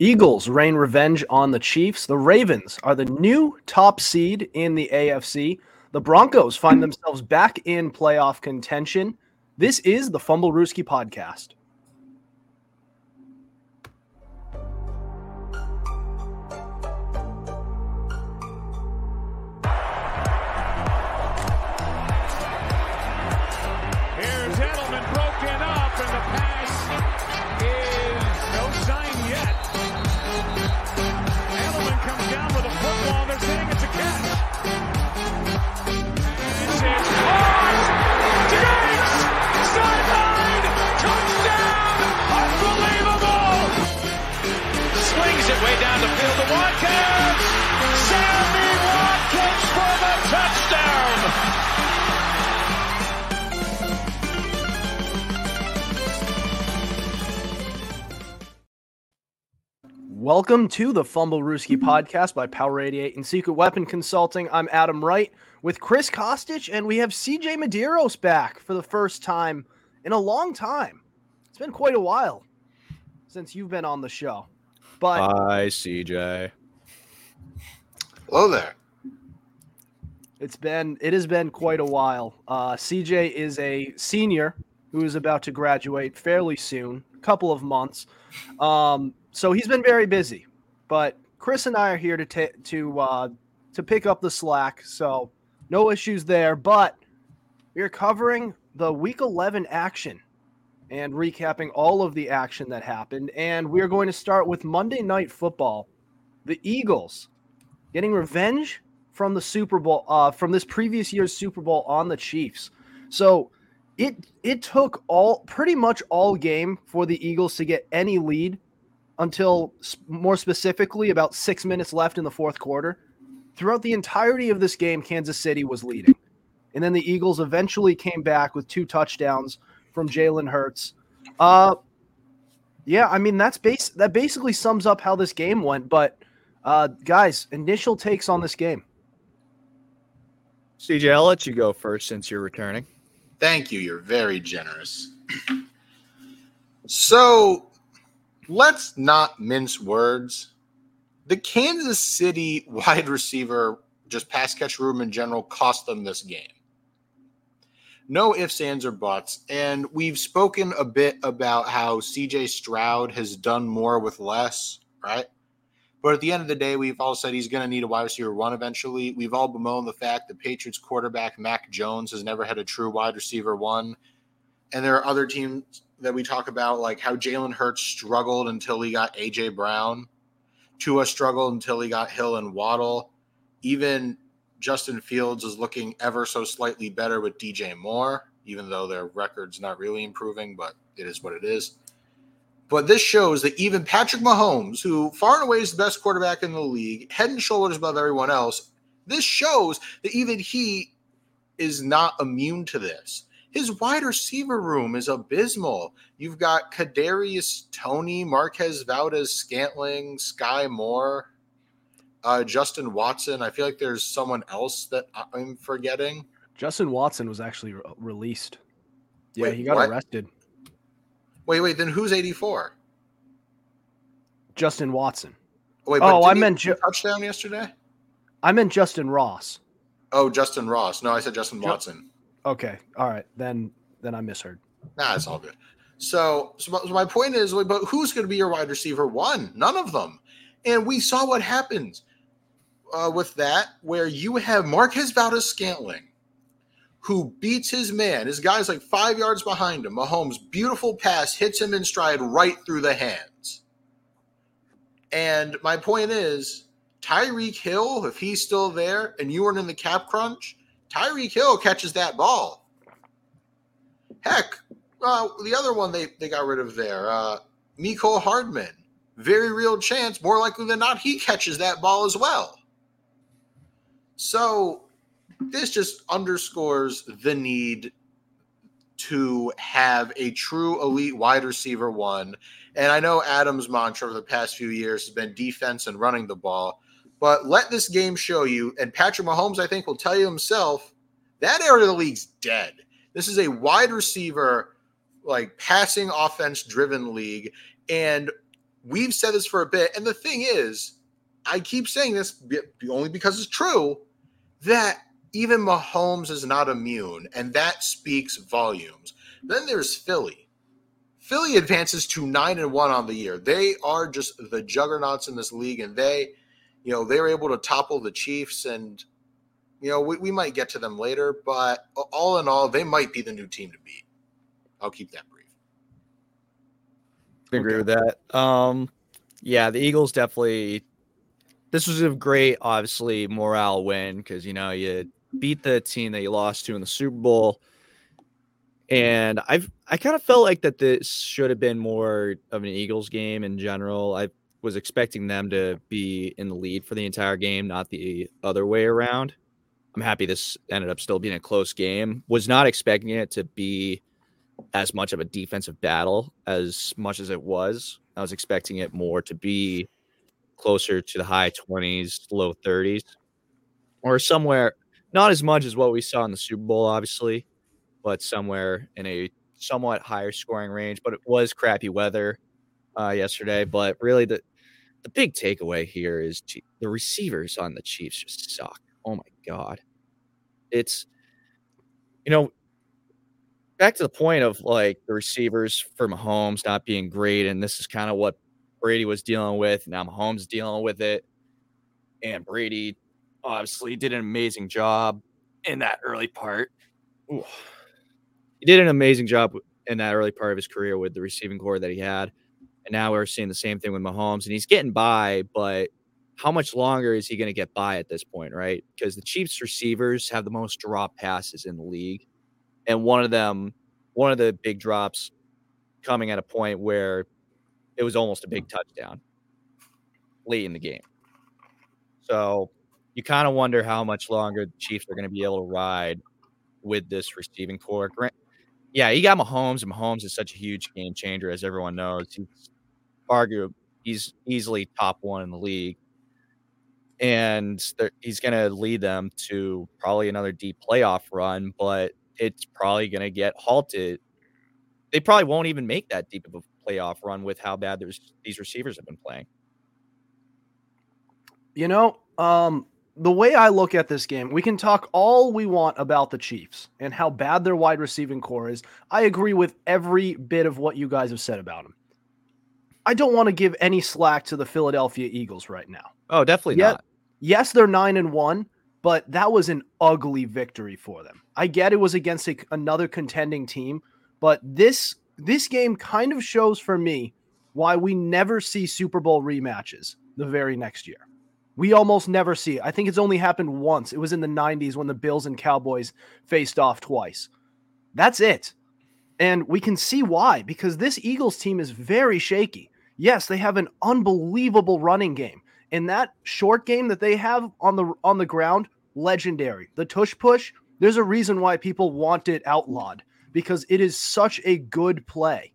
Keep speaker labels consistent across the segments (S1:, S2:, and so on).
S1: Eagles rain revenge on the Chiefs. The Ravens are the new top seed in the AFC. The Broncos find themselves back in playoff contention. This is the Fumblerooski podcast. Welcome to the Fumblerooski podcast by Power 88 and Secret Weapon Consulting. I'm Adam Wright with Chris Costich, and we have CJ Medeiros back for the first time in a long time. It's been quite a while since you've been on the show. But
S2: Hi, CJ.
S3: Hello there.
S1: It's been it has been quite a while. Uh, CJ is a senior who is about to graduate fairly soon, a couple of months. Um, so he's been very busy. But Chris and I are here to ta- to uh, to pick up the slack. So no issues there. But we are covering the Week 11 action and recapping all of the action that happened. And we are going to start with Monday Night Football. The Eagles getting revenge from the Super Bowl, uh, from this previous year's Super Bowl on the Chiefs. So it it took all pretty much all game for the Eagles to get any lead until more specifically about six minutes left in the fourth quarter. Throughout the entirety of this game, Kansas City was leading, and then the Eagles eventually came back with two touchdowns from Jalen Hurts. Uh, yeah, I mean that's base that basically sums up how this game went. But uh, guys, initial takes on this game.
S2: CJ, I'll let you go first since you're returning.
S3: Thank you. You're very generous. so let's not mince words. The Kansas City wide receiver, just pass catch room in general, cost them this game. No ifs, ands, or buts. And we've spoken a bit about how CJ Stroud has done more with less, right? But at the end of the day, we've all said he's going to need a wide receiver one eventually. We've all bemoaned the fact that Patriots quarterback Mac Jones has never had a true wide receiver one. And there are other teams that we talk about, like how Jalen Hurts struggled until he got AJ Brown. Tua struggled until he got Hill and Waddle. Even Justin Fields is looking ever so slightly better with DJ Moore, even though their record's not really improving, but it is what it is. But this shows that even Patrick Mahomes, who far and away is the best quarterback in the league, head and shoulders above everyone else, this shows that even he is not immune to this. His wide receiver room is abysmal. You've got Kadarius Toney, Marquez Valdes Scantling, Skyy Moore, uh, Justin Watson. I feel like there's someone else that I'm forgetting.
S1: Justin Watson was actually re- released. Yeah,
S3: Wait,
S1: he got
S3: what?
S1: arrested.
S3: Wait, wait, then who's 84?
S1: Justin Watson.
S3: Wait,
S1: Oh, I meant Ju-
S3: touchdown yesterday.
S1: I meant Justin Ross.
S3: Oh, Justin Ross. No, I said Justin
S1: Ju-
S3: Watson.
S1: Okay, all right, then then I misheard.
S3: Nah, it's all good. So, so my- point is, but who's going to be your wide receiver one? None of them. And we saw what happens uh, with that, where you have Marquez Valdes Scantling, who beats his man. His guy's like five yards behind him. Mahomes' beautiful pass hits him in stride right through the hands. And my point is, Tyreek Hill, if he's still there and you weren't in the cap crunch, Tyreek Hill catches that ball. Heck, uh, the other one they, they got rid of there, uh, Mecole Hardman. Very real chance, more likely than not, he catches that ball as well. So this just underscores the need to have a true elite wide receiver one. And I know Adam's mantra over the past few years has been defense and running the ball. But let this game show you, and Patrick Mahomes, I think, will tell you himself that area of the league's dead. This is a wide receiver, like passing offense driven league. And we've said this for a bit, and the thing is, I keep saying this only because it's true that even Mahomes is not immune, and that speaks volumes. Then there's Philly. Philly advances to nine and one on the year. They are just the juggernauts in this league, and they, you know, they were able to topple the Chiefs, and you know, we, we might get to them later, but all in all, they might be the new team to beat. I'll keep that brief.
S2: I agree with that. Um, yeah, the Eagles definitely. This was a great, obviously, morale win because you know you beat the team that you lost to in the Super Bowl, and I've I kind of felt like that this should have been more of an Eagles game in general. I was expecting them to be in the lead for the entire game, not the other way around. I'm happy this ended up still being a close game. Was not expecting it to be as much of a defensive battle as much as it was. I was expecting it more to be closer to the high 20s, low 30s, or somewhere not as much as what we saw in the Super Bowl, obviously, but somewhere in a somewhat higher scoring range. But it was crappy weather uh, yesterday. But really, the the big takeaway here is the receivers on the Chiefs just suck. Oh my god, it's you know back to the point of like the receivers for Mahomes not being great, and this is kind of what Brady was dealing with. Now Mahomes dealing with it, and Brady obviously did an amazing job in that early part. Ooh. He did an amazing job in that early part of his career with the receiving core that he had, and now we're seeing the same thing with Mahomes, and he's getting by, but how much longer is he going to get by at this point, right? Because the Chiefs receivers have the most drop passes in the league and one of them, one of the big drops coming at a point where it was almost a big touchdown late in the game. So you kind of wonder how much longer the Chiefs are going to be able to ride with this receiving core. Yeah, you got Mahomes, and Mahomes is such a huge game changer, as everyone knows. He's arguably he's easily top one in the league, and he's going to lead them to probably another deep playoff run. But it's probably going to get halted. They probably won't even make that deep of a playoff run with how bad these receivers have been playing.
S1: You know, um, the way I look at this game, we can talk all we want about the Chiefs and how bad their wide receiving core is. I agree with every bit of what you guys have said about them. I don't want to give any slack to the Philadelphia Eagles right now.
S2: Oh, definitely Yet, not.
S1: Yes, they're nine and one, but that was an ugly victory for them. I get it was against a, another contending team, but this this game kind of shows for me why we never see Super Bowl rematches the very next year. We almost never see it. I think it's only happened once. It was in the 90s when the Bills and Cowboys faced off twice. That's it. And we can see why because this Eagles team is very shaky. Yes, they have an unbelievable running game. And that short game that they have on the on the ground, legendary. The tush push, there's a reason why people want it outlawed because it is such a good play.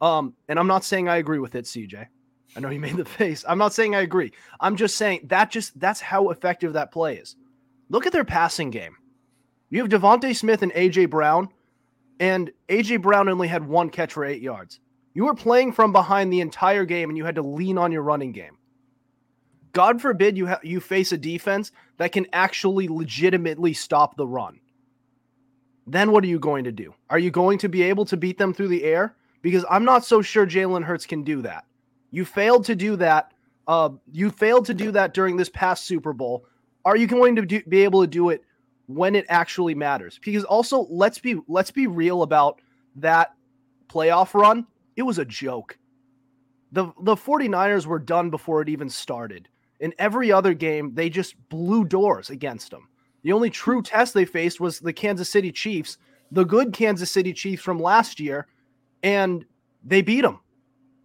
S1: Um, and I'm not saying I agree with it, CJ. I know you made the face. I'm not saying I agree. I'm just saying that just that's how effective that play is. Look at their passing game. You have DeVonta Smith and AJ Brown, and AJ Brown only had one catch for eight yards. You were playing from behind the entire game, and you had to lean on your running game. God forbid you ha- you face a defense that can actually legitimately stop the run. Then what are you going to do? Are you going to be able to beat them through the air? Because I'm not so sure Jalen Hurts can do that. You failed to do that. Uh, you failed to do that during this past Super Bowl. Are you going to do, be able to do it when it actually matters? Because also let's be let's be real about that playoff run. It was a joke. The the 49ers were done before it even started. In every other game, they just blew doors against them. The only true test they faced was the Kansas City Chiefs, the good Kansas City Chiefs from last year, and they beat them.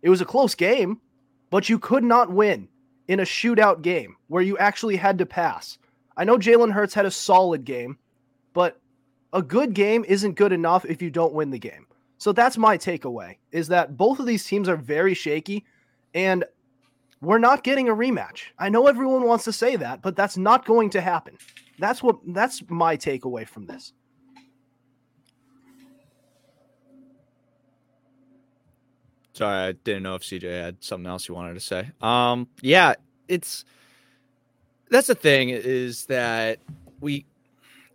S1: It was a close game, but you could not win in a shootout game where you actually had to pass. I know Jalen Hurts had a solid game, but a good game isn't good enough if you don't win the game. So that's my takeaway is that both of these teams are very shaky and we're not getting a rematch. I know everyone wants to say that, but that's not going to happen. That's what that's my takeaway from this.
S2: Sorry, I didn't know if CJ had something else you wanted to say. Um, yeah, it's that's the thing is that we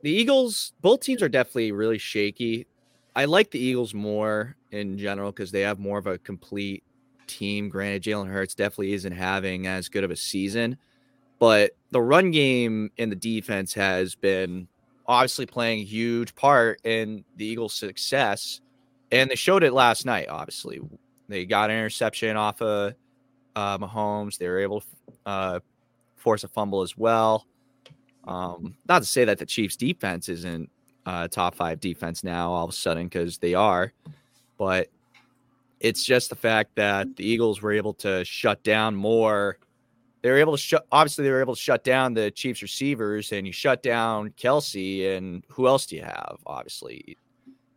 S2: the Eagles, both teams are definitely really shaky. I like the Eagles more in general because they have more of a complete team. Granted, Jalen Hurts definitely isn't having as good of a season, but the run game and the defense has been obviously playing a huge part in the Eagles' success. And they showed it last night, obviously. They got an interception off of uh, Mahomes. They were able to uh, force a fumble as well. Um, not to say that the Chiefs' defense isn't uh, top five defense now all of a sudden because they are, but it's just the fact that the Eagles were able to shut down more. They were able to shut. Obviously, they were able to shut down the Chiefs receivers, and you shut down Kelce. and who else do you have? Obviously,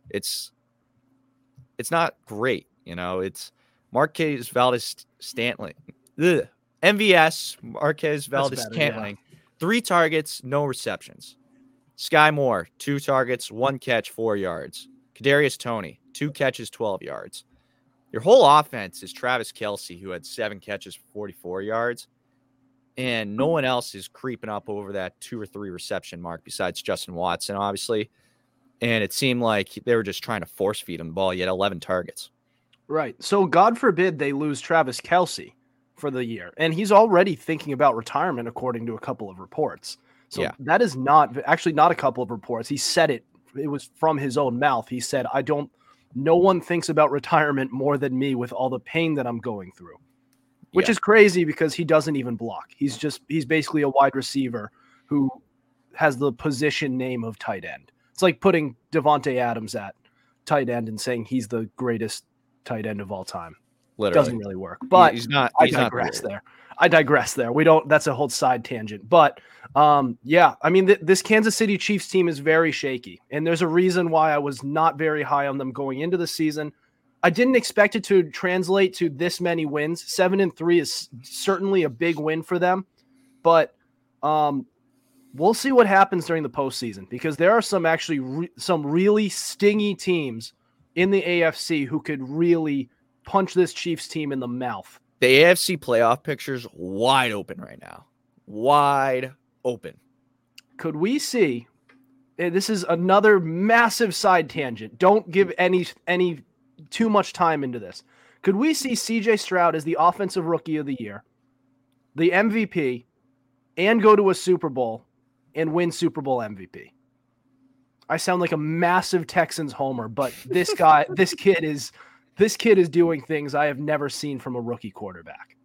S2: it's it's not great. You know, it's Marquez Valdes Scantling, ugh, MVS Marquez Valdes Scantling, yeah. three targets, no receptions. Skyy Moore, two targets, one catch, four yards. Kadarius Toney, two catches, twelve yards. Your whole offense is Travis Kelce, who had seven catches for 44 yards, and no one else is creeping up over that two or three reception mark besides Justin Watson, obviously. And it seemed like they were just trying to force feed him the ball. He had 11 targets.
S1: Right. So, God forbid they lose Travis Kelce for the year. And he's already thinking about retirement, according to a couple of reports. So, yeah. that is not actually not a couple of reports. He said it, it was from his own mouth. He said, I don't no one thinks about retirement more than me with all the pain that I'm going through. Which yeah. is crazy because he doesn't even block. He's just he's basically a wide receiver who has the position name of tight end. It's like putting Davante Adams at tight end and saying he's the greatest tight end of all time. Literally. Doesn't really work. But he's not. He's I digress not there. I digress there. We don't. That's a whole side tangent. But um, yeah, I mean, th- this Kansas City Chiefs team is very shaky, and there's a reason why I was not very high on them going into the season. I didn't expect it to translate to this many wins. Seven and three is certainly a big win for them, but um, we'll see what happens during the postseason because there are some actually re- some really stingy teams in the AFC who could really punch this Chiefs team in the mouth
S2: the AFC playoff picture's wide open right now. Wide open.
S1: Could we see? Eh, this is another massive side tangent. Don't give any any too much time into this. Could we see CJ Stroud as the offensive rookie of the year, the MVP, and go to a Super Bowl and win Super Bowl MVP? I sound like a massive Texans homer, but this guy, this kid is this kid is doing things I have never seen from a rookie quarterback.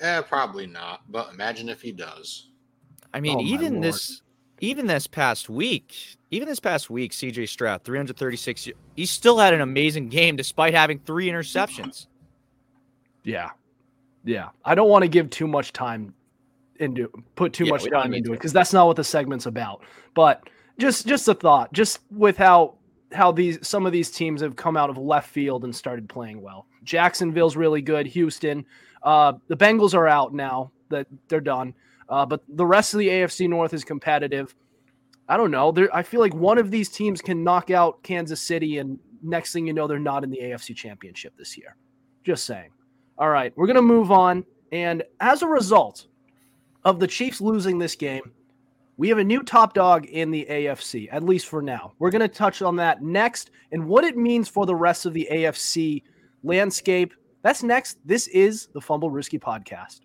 S3: Eh, probably not. But imagine if he does.
S2: I mean, oh, even this, even this past week, even this past week, CJ Stroud, 336. He still had an amazing game despite having three interceptions.
S1: Yeah, yeah. I don't want to give too much time into put too yeah, much time into it because that's not what the segment's about. But just just a thought, just with how how these some of these teams have come out of left field and started playing well. Jacksonville's really good. Houston, uh, the Bengals are out now that they're done, uh, but the rest of the AFC North is competitive. I don't know. There, I feel like one of these teams can knock out Kansas City, and next thing you know, they're not in the AFC Championship this year. Just saying. All right, we're gonna move on, and as a result of the Chiefs losing this game, we have a new top dog in the AFC, at least for now. We're going to touch on that next and what it means for the rest of the AFC landscape. That's next. This is the Fumblerooski Podcast.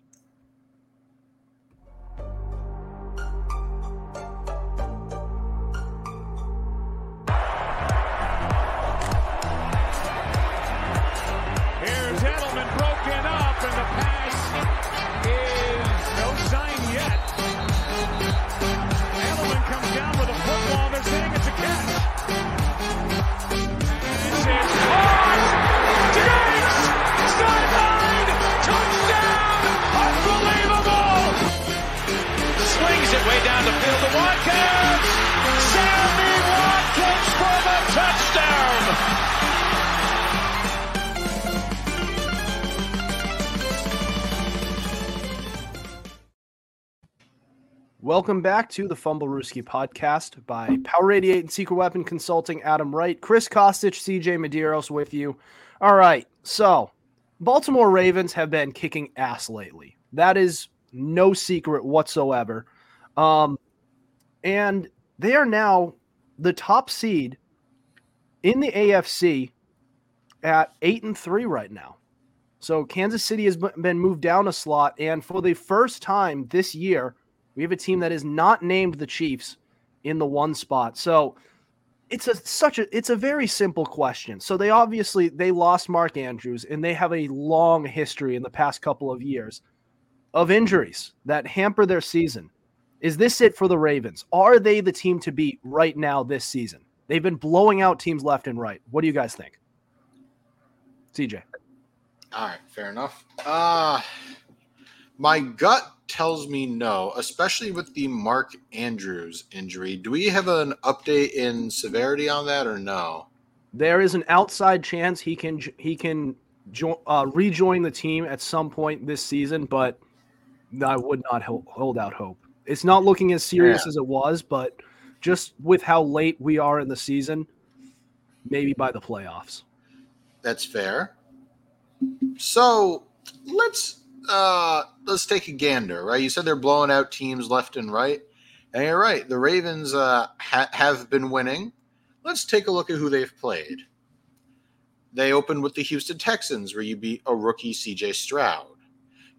S1: Welcome back to the Fumblerooski podcast by Power 88 and Secret Weapon Consulting. Adam Wright, Chris Costich, CJ Medeiros with you. All right, so Baltimore Ravens have been kicking ass lately. That is no secret whatsoever. Um, and they are now the top seed in the AFC at eight and three right now. So Kansas City has been moved down a slot, and for the first time this year, we have a team that is not named the Chiefs in the one spot. So it's a such a it's a very simple question. So they obviously they lost Mark Andrews, and they have a long history in the past couple of years of injuries that hamper their season. Is this it for the Ravens? Are they the team to beat right now this season? They've been blowing out teams left and right. What do you guys think? CJ.
S3: All right, fair enough. Uh my gut tells me no, especially with the Mark Andrews injury. Do we have an update in severity on that or no?
S1: There is an outside chance he can he can jo- uh, rejoin the team at some point this season, but I would not hold out hope. It's not looking as serious yeah. as it was, but just with how late we are in the season, maybe by the playoffs.
S3: That's fair. So let's uh let's take a gander, right? You said they're blowing out teams left and right, and you're right. The Ravens uh, ha- have been winning. Let's take a look at who they've played. They opened with the Houston Texans, where you beat a rookie C.J. Stroud.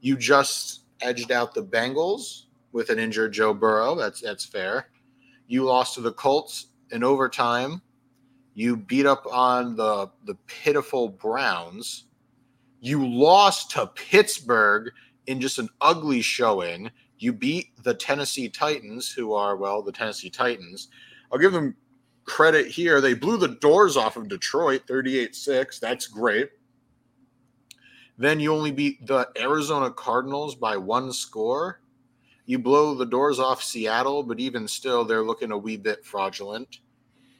S3: You just edged out the Bengals with an injured Joe Burrow. That's that's fair. You lost to the Colts in overtime. You beat up on the the pitiful Browns. You lost to Pittsburgh in just an ugly showing. You beat the Tennessee Titans, who are well the Tennessee Titans. I'll give them credit here. They blew the doors off of Detroit 38-6. That's great. Then you only beat the Arizona Cardinals by one score. You blow the doors off Seattle, but even still, they're looking a wee bit fraudulent.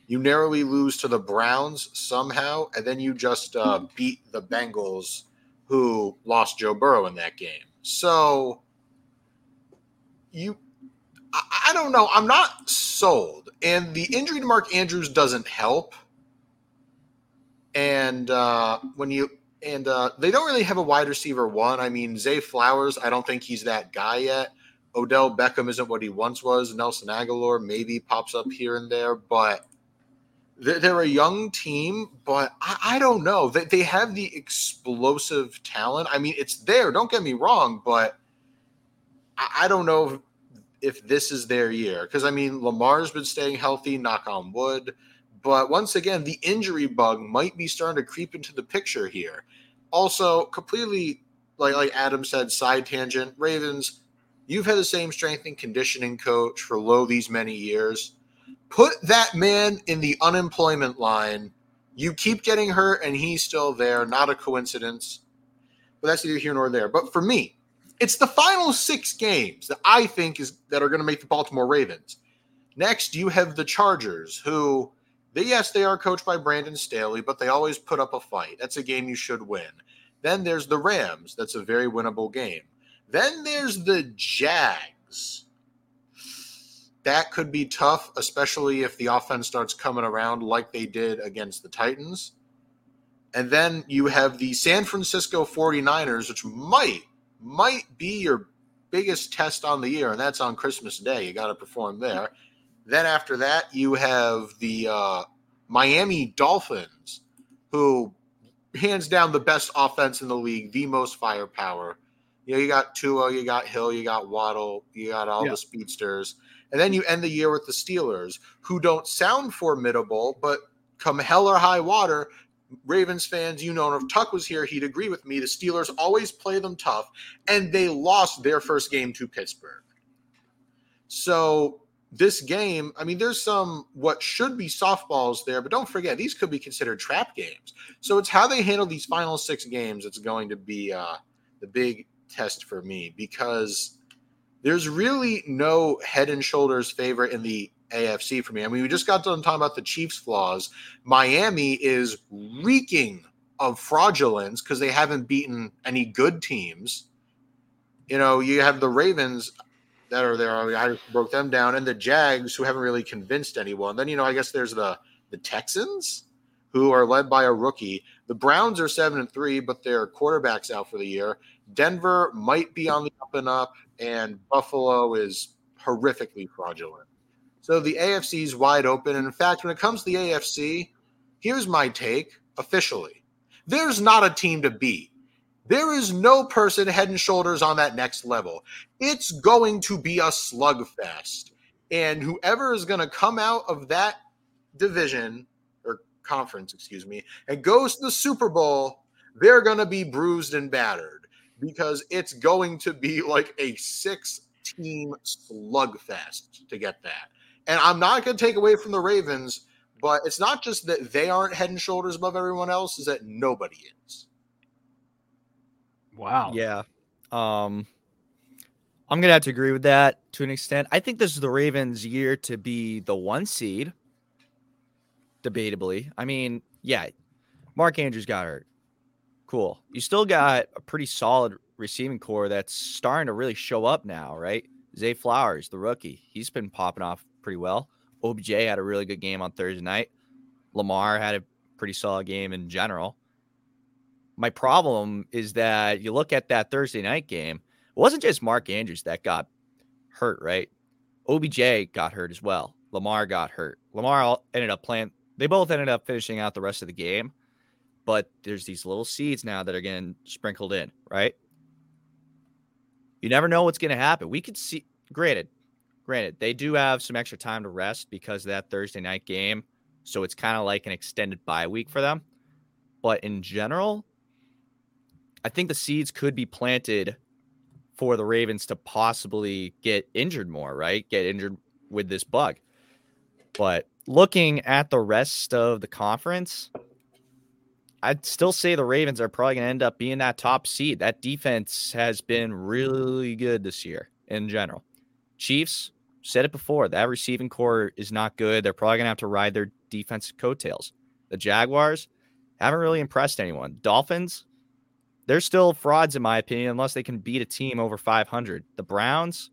S3: You narrowly lose to the Browns somehow, and then you just uh, beat the Bengals, who lost Joe Burrow in that game. So you, I, I don't know. I'm not sold, and the injury to Mark Andrews doesn't help. And uh, when you and uh, they don't really have a wide receiver one. I mean, Zay Flowers, I don't think he's that guy yet. Odell Beckham isn't what he once was. Nelson Agholor maybe pops up here and there, but they're a young team. But I, don't know. They, they have the explosive talent. I mean, it's there. Don't get me wrong, but I, don't know if, if this is their year. Because I mean, Lamar's been staying healthy. Knock on wood. But once again, the injury bug might be starting to creep into the picture here. Also, completely like like Adam said, side tangent. Ravens, you've had the same strength and conditioning coach for low these many years. Put that man in the unemployment line. You keep getting hurt, and he's still there. Not a coincidence. But that's neither here nor there. But for me, it's the final six games that I think is that are going to make the Baltimore Ravens. Next, you have the Chargers, who they, yes, they are coached by Brandon Staley, but they always put up a fight. That's a game you should win. Then there's the Rams. That's a very winnable game. Then there's the Jags. That could be tough, especially if the offense starts coming around like they did against the Titans. And then you have the San Francisco 49ers, which might might be your biggest test on the year, and that's on Christmas Day. You got to perform there. Then after that, you have the uh, Miami Dolphins, who hands down the best offense in the league, the most firepower. You know, you got Tua, you got Hill, you got Waddle, you got all yeah. the speedsters. And then you end the year with the Steelers, who don't sound formidable, but come hell or high water, Ravens fans, you know, if Tuck was here, he'd agree with me. The Steelers always play them tough, and they lost their first game to Pittsburgh. So this game, I mean, there's some what should be softballs there, but don't forget these could be considered trap games. So it's how they handle these final six games that's going to be uh, the big test for me because there's really no head and shoulders favorite in the AFC for me. I mean, we just got done talking about the Chiefs' flaws. Miami is reeking of fraudulence because they haven't beaten any good teams. You know, you have the Ravens that are there. I, mean, I broke them down, and the Jags, who haven't really convinced anyone. Then you know, I guess there's the the Texans, who are led by a rookie. The Browns are seven and three, but their quarterback's out for the year. Denver might be on the up and up, and Buffalo is horrifically fraudulent. So the AFC is wide open. And in fact, when it comes to the AFC, here's my take officially there's not a team to beat. There is no person head and shoulders on that next level. It's going to be a slugfest. And whoever is going to come out of that division or conference, excuse me, and goes to the Super Bowl, they're going to be bruised and battered because it's going to be like a six team slugfest to get that. And I'm not going to take away from the Ravens, but it's not just that they aren't head and shoulders above everyone else, is that nobody is.
S1: Wow.
S2: Yeah. Um I'm gonna have to agree with that to an extent. I think this is the Ravens' year to be the one seed. Debatably. I mean, yeah, Mark Andrews got hurt. Cool. You still got a pretty solid receiving core that's starting to really show up now, right? Zay Flowers, the rookie, he's been popping off pretty well. OBJ had a really good game on Thursday night. Lamar had a pretty solid game in general. My problem is that you look at that Thursday night game, it wasn't just Mark Andrews that got hurt, right? OBJ got hurt as well. Lamar got hurt. Lamar ended up playing, they both ended up finishing out the rest of the game, but there's these little seeds now that are getting sprinkled in, right? You never know what's going to happen. We could see, granted, granted, they do have some extra time to rest because of that Thursday night game. So it's kind of like an extended bye week for them. But in general, I think the seeds could be planted for the Ravens to possibly get injured more, right? Get injured with this bug. But looking at the rest of the conference, I'd still say the Ravens are probably going to end up being that top seed. That defense has been really good this year in general. Chiefs, said it before, that receiving core is not good. They're probably going to have to ride their defensive coattails. The Jaguars haven't really impressed anyone. Dolphins, they're still frauds in my opinion unless they can beat a team over 500 the browns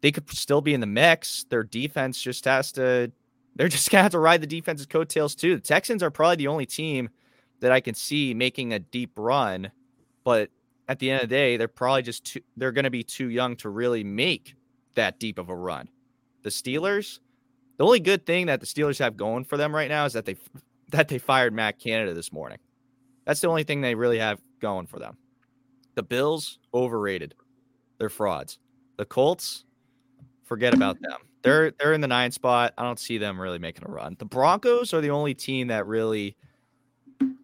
S2: they could still be in the mix their defense just has to they're just gonna have to ride the defense's coattails too the texans are probably the only team that i can see making a deep run but at the end of the day they're probably just too they're gonna be too young to really make that deep of a run the steelers the only good thing that the steelers have going for them right now is that they that they fired matt canada this morning that's the only thing they really have going for them. The Bills overrated. They're frauds. The Colts, forget about them. They're they're in the nine spot. I don't see them really making a run. The Broncos are the only team that really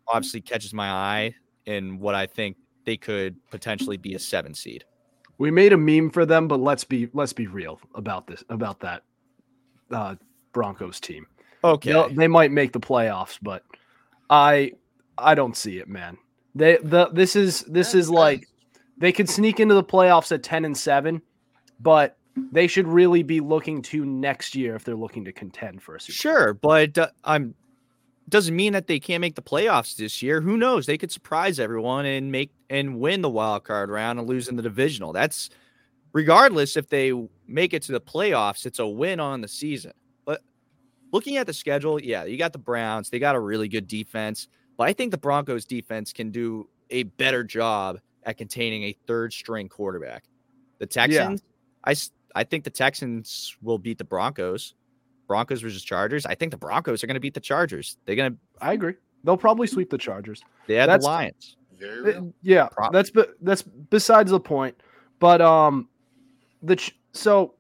S2: obviously catches my eye in what I think they could potentially be a seven seed.
S1: We made a meme for them, but let's be let's be real about this about that uh, Broncos team.
S2: Okay,
S1: They'll- they might make the playoffs, but I I don't see it, man. They the this is this is like they could sneak into the playoffs at 10 and 7, but they should really be looking to next year if they're looking to contend for a Super Bowl.
S2: Sure, but uh, I'm doesn't mean that they can't make the playoffs this year. Who knows? They could surprise everyone and make and win the wild card round and lose in the divisional. That's regardless if they make it to the playoffs, it's a win on the season. But looking at the schedule, yeah, you got the Browns. They got a really good defense, but I think the Broncos defense can do a better job at containing a third string quarterback. The Texans, I s- I think the Texans will beat the Broncos. Broncos versus Chargers. I think the Broncos are going to beat the Chargers. They're going to.
S1: I agree. They'll probably sweep the Chargers.
S2: They had
S1: That's-
S2: the Lions.
S3: Very.
S1: Yeah,
S2: Pro-
S1: that's be- that's besides the point. But um, the so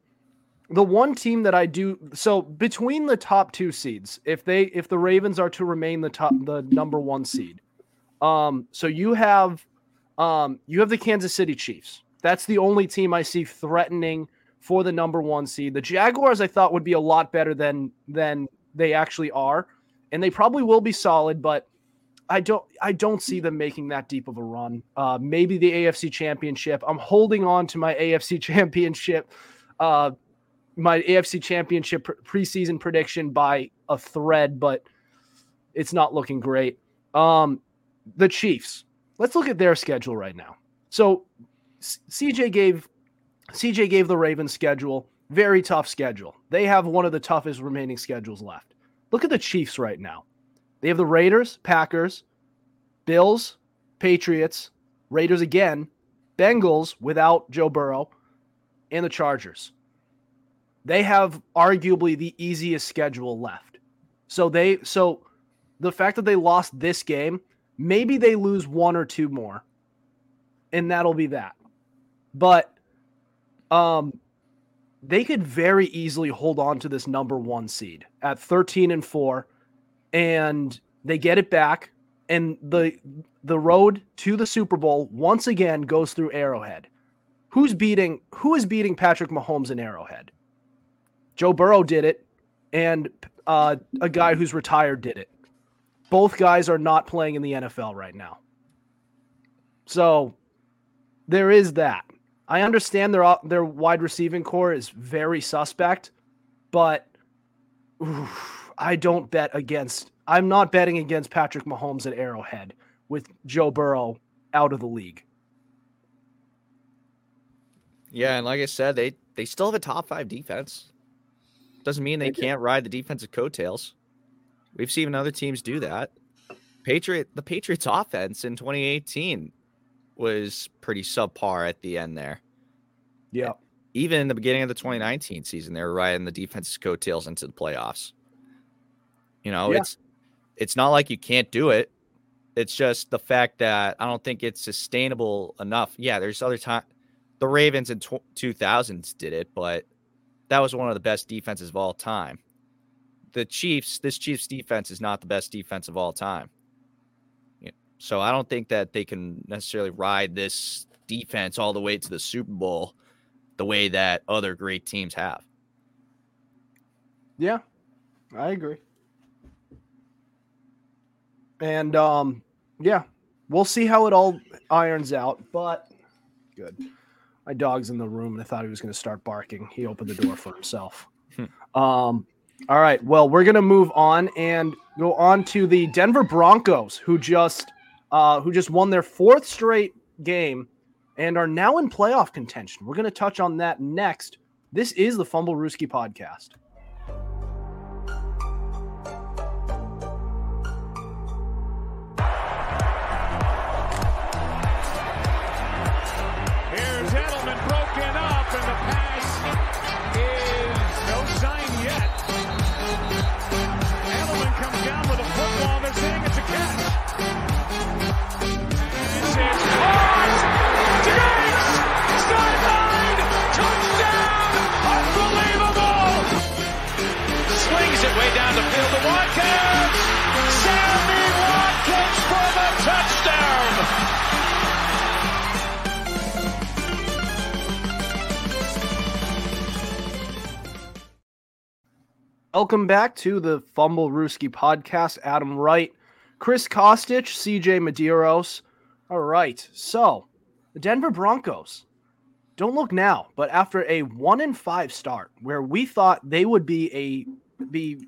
S1: the one team that I do so between the top two seeds, if they if the Ravens are to remain the top the number one seed, um, so you have um you have the Kansas City Chiefs. That's the only team I see threatening for the number one seed. The Jaguars I thought would be a lot better than than they actually are, and they probably will be solid, but I don't I don't see them making that deep of a run. Uh, maybe the AFC Championship. I'm holding on to my AFC Championship, uh, my AFC Championship pre- preseason prediction by a thread, but it's not looking great. Um, the Chiefs. Let's look at their schedule right now. So CJ gave CJ gave the Ravens schedule very tough schedule. They have one of the toughest remaining schedules left. Look at the Chiefs right now. They have the Raiders, Packers, Bills, Patriots, Raiders again, Bengals without Joe Burrow, and the Chargers. They have arguably the easiest schedule left. So they so the fact that they lost this game, maybe they lose one or two more. And that'll be that. But um they could very easily hold on to this number 1 seed at 13 and 4 and they get it back and the the road to the Super Bowl once again goes through Arrowhead. Who's beating who is beating Patrick Mahomes in Arrowhead? Joe Burrow did it and uh, a guy who's retired did it. Both guys are not playing in the NFL right now. So there is that. I understand their their wide receiving core is very suspect, but oof, I don't bet against. I'm not betting against Patrick Mahomes at Arrowhead with Joe Burrow out of the league.
S2: Yeah, and like I said, they they still have a top five defense. Doesn't mean they, they can't ride the defensive coattails. We've seen other teams do that. Patriot the Patriots offense in 2018 was pretty subpar at the end there.
S1: Yeah.
S2: Even in the beginning of the 2019 season, they were riding the defense's coattails into the playoffs. You know, yeah. it's it's not like you can't do it. It's just the fact that I don't think it's sustainable enough. Yeah, there's other time. The Ravens in tw- 2000s did it, but that was one of the best defenses of all time. The Chiefs, this Chiefs defense is not the best defense of all time. So I don't think that they can necessarily ride this defense all the way to the Super Bowl the way that other great teams have.
S1: Yeah, I agree. And um, yeah, we'll see how it all irons out. But good. My dog's in the room, and I thought he was going to start barking. He opened the door for himself. Hmm. um, all right. Well, we're going to move on and go on to the Denver Broncos, who just uh, who just won their fourth straight game and are now in playoff contention. We're going to touch on that next. This is the Fumblerooski podcast. Welcome back to the Fumblerooski podcast. Adam Wright, Chris Costich, CJ Medeiros. All right, so the Denver Broncos. Don't look now, but after a one in five start, where we thought they would be a be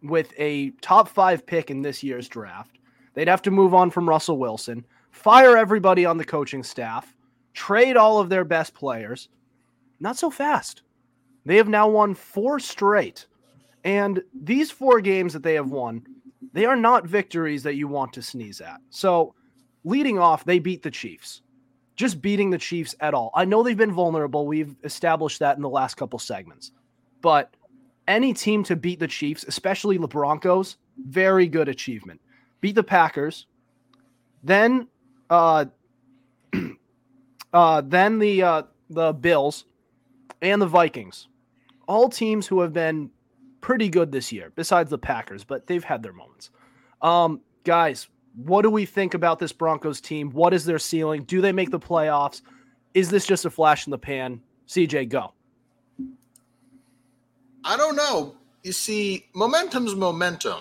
S1: with a top five pick in this year's draft, they'd have to move on from Russell Wilson, fire everybody on the coaching staff, trade all of their best players. Not so fast. They have now won four straight and these four games that they have won, they are not victories that you want to sneeze at. So, leading off, they beat the Chiefs. Just beating the Chiefs at all. I know they've been vulnerable. We've established that in the last couple segments. But any team to beat the Chiefs, especially the Broncos, very good achievement. Beat the Packers, then uh uh then the uh the Bills and the Vikings. All teams who have been pretty good this year, besides the Packers, but they've had their moments. Um, guys, what do we think about this Broncos team? What is their ceiling? Do they make the playoffs? Is this just a flash in the pan? CJ, go.
S3: I don't know. You see, momentum's momentum.